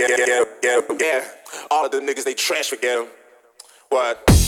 yeah, yeah, yeah, yeah. All of the niggas they trash for them. What?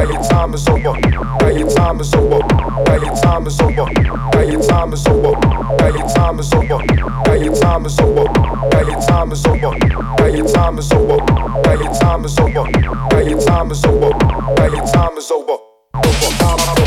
Now your time is over. Now your time is over. Now your time is over. Now your time is over. Now your time is over. Now your time is over. Now your time is over. Now your time is over. Now your time is over. Now your time is over. Now your time is over.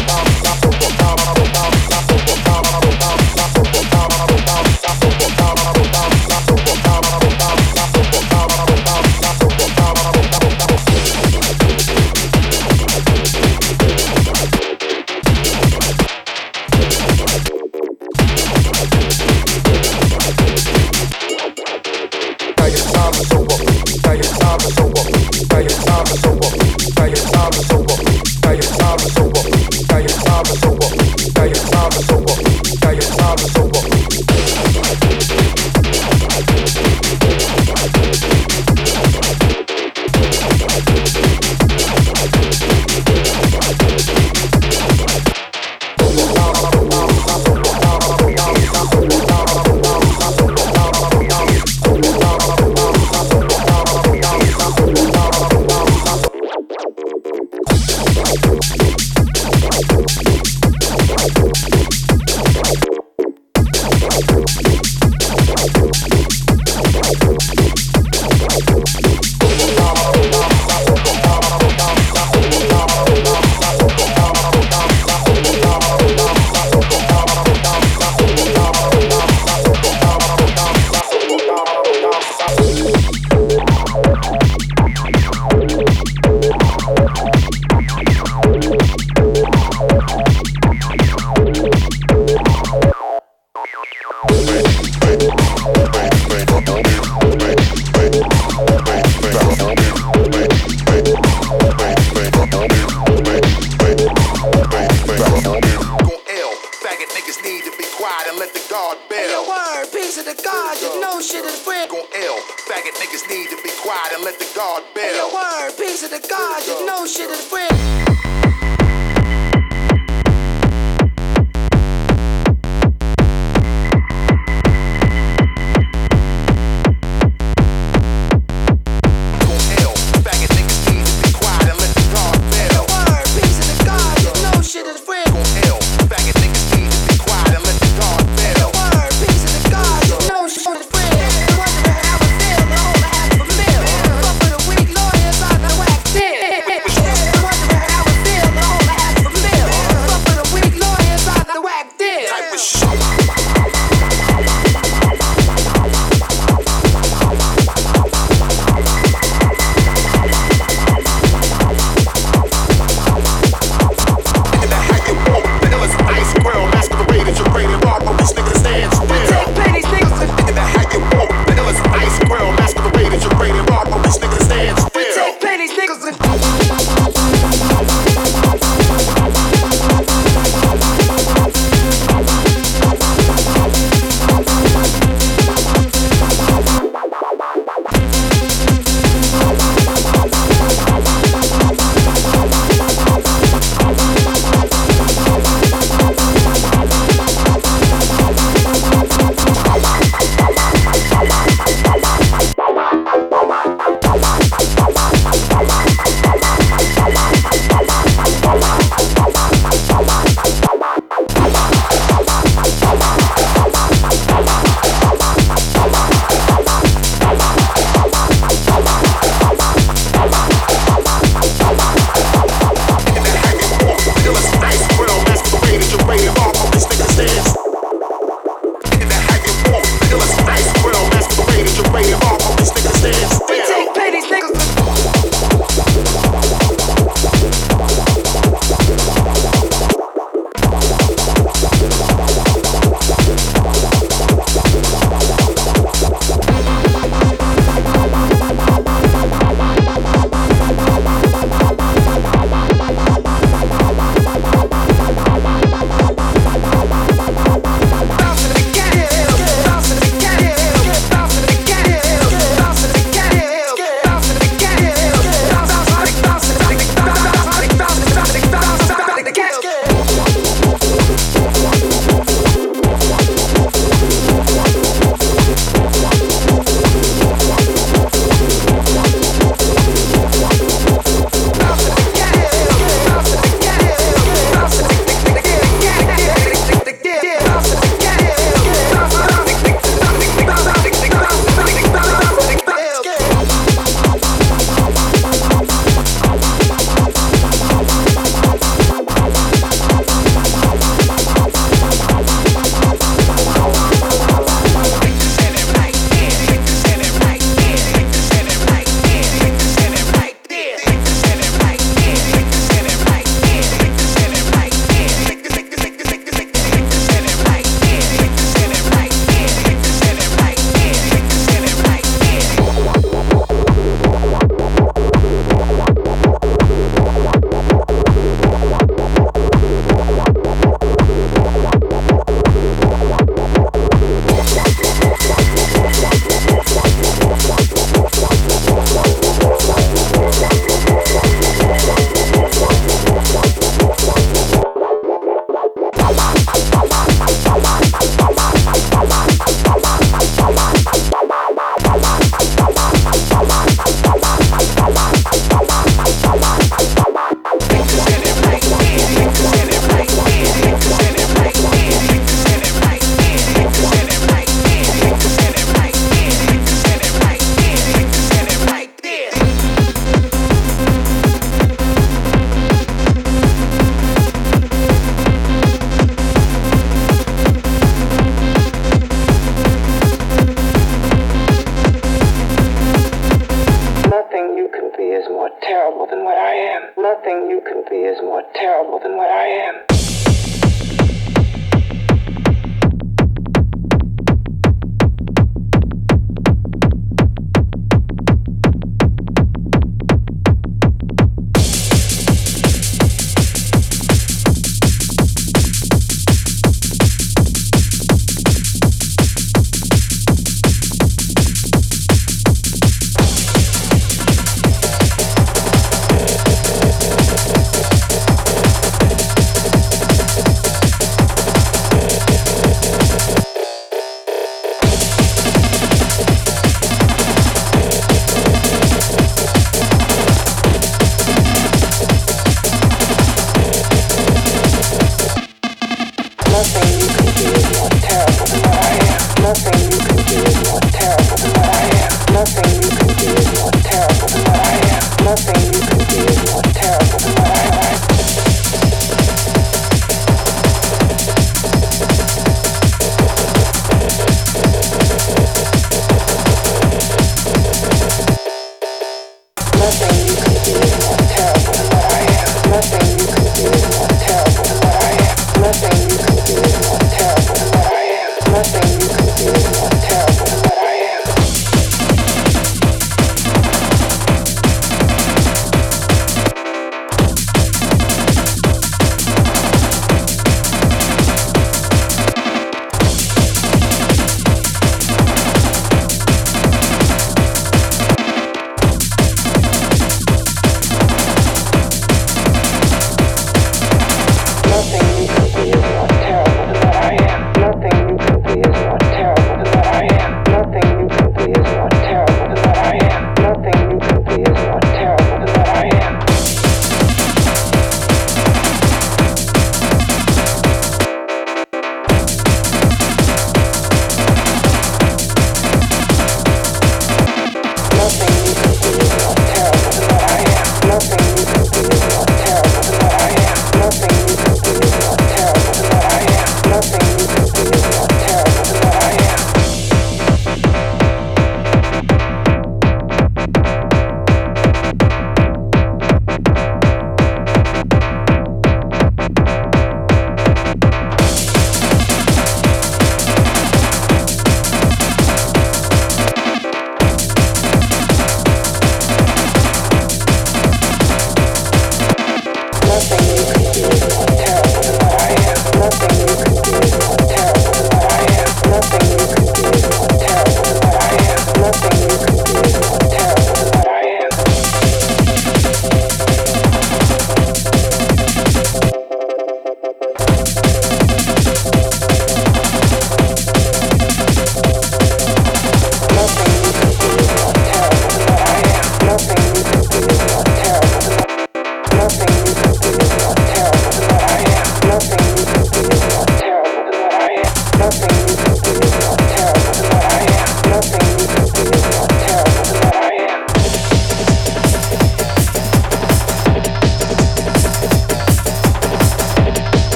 I just know shit is real. Go L. Faggot niggas need to be quiet and let the guard bell. Hey, word, peace of the God, you know shit is real.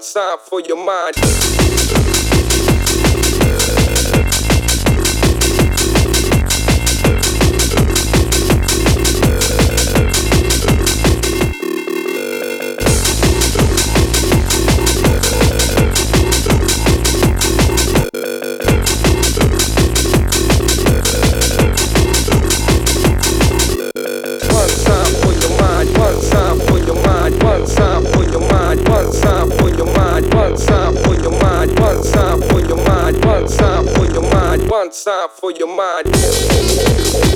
Time for your mind. time for your mind, one time for your mind, one time for your mind.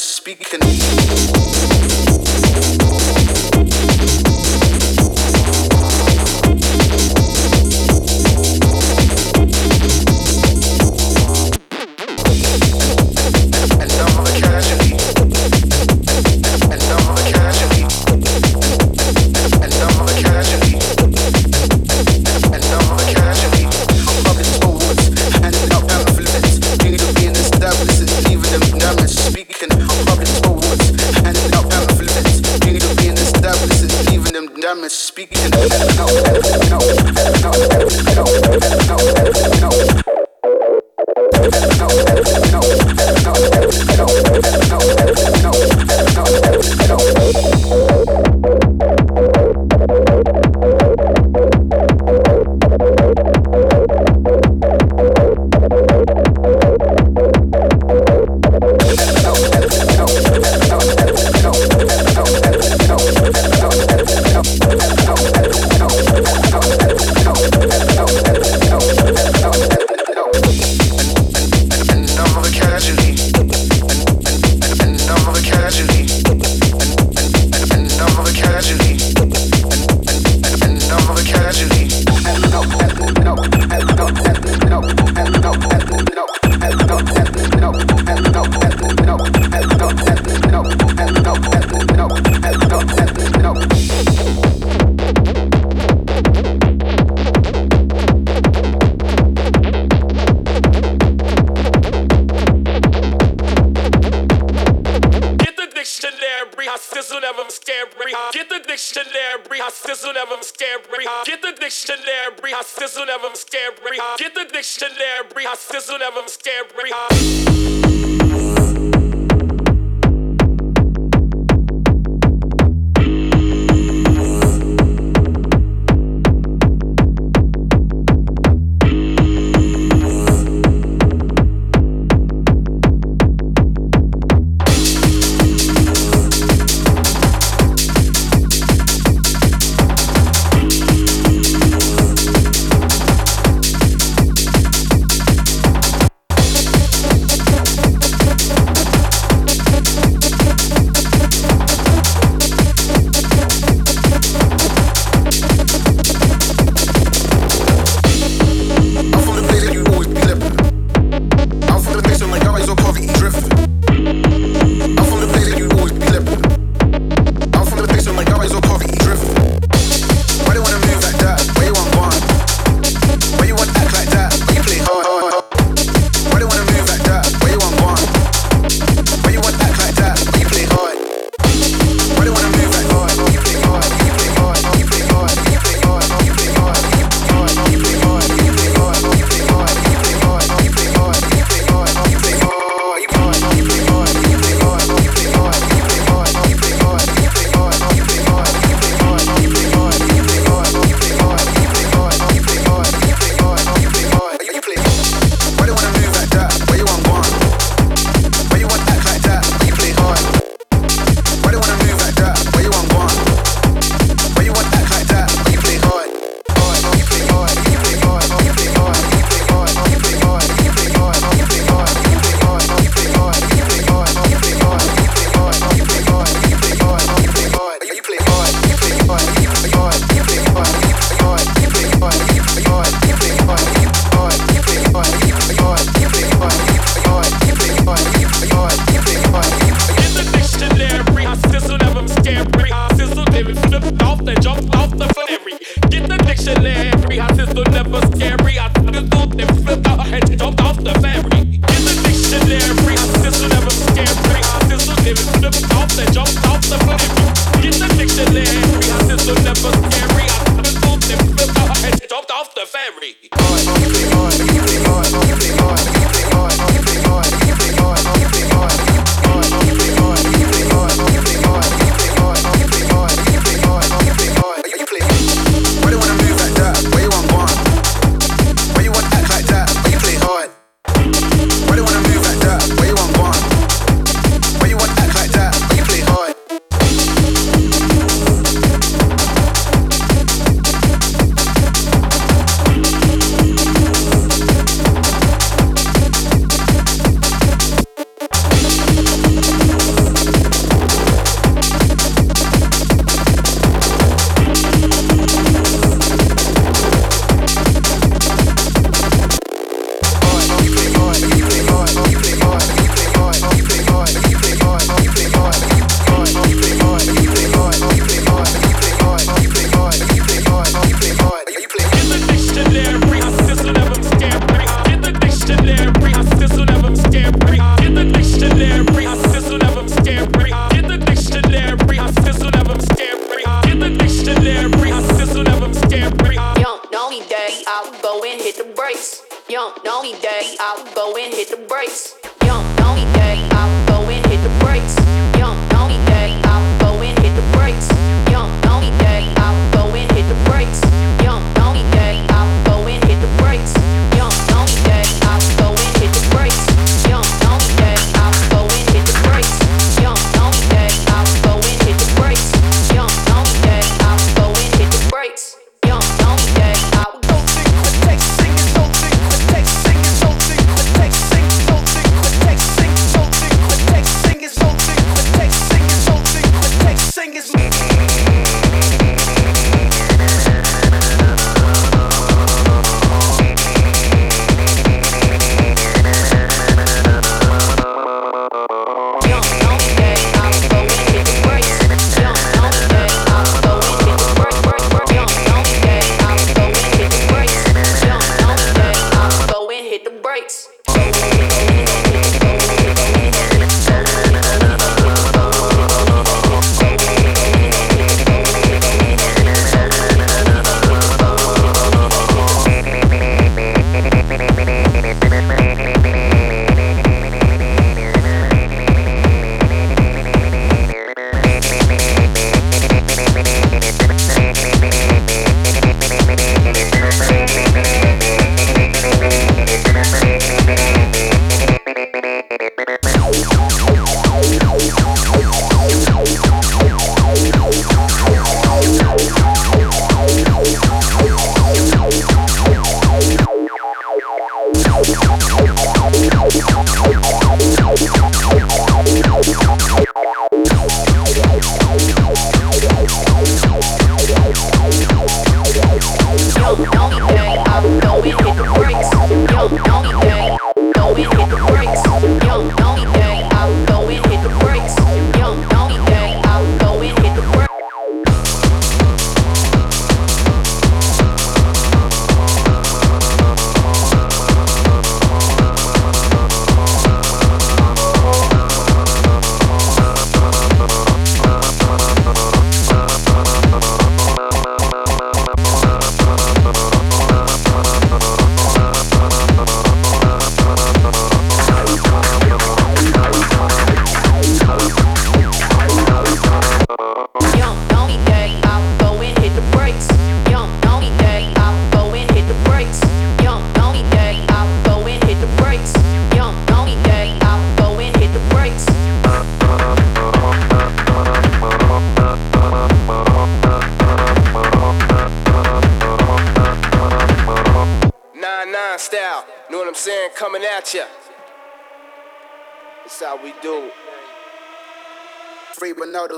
Speaking. get the dictionary, I sizzle never scary. Get the dictionary, I sizzle never scary. Get the dictionary, I sizzle never scary.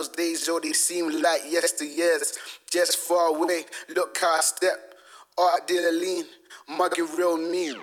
those days only seem like yesteryears. Just far away, look how I step. Art dealer lean, mugging real mean.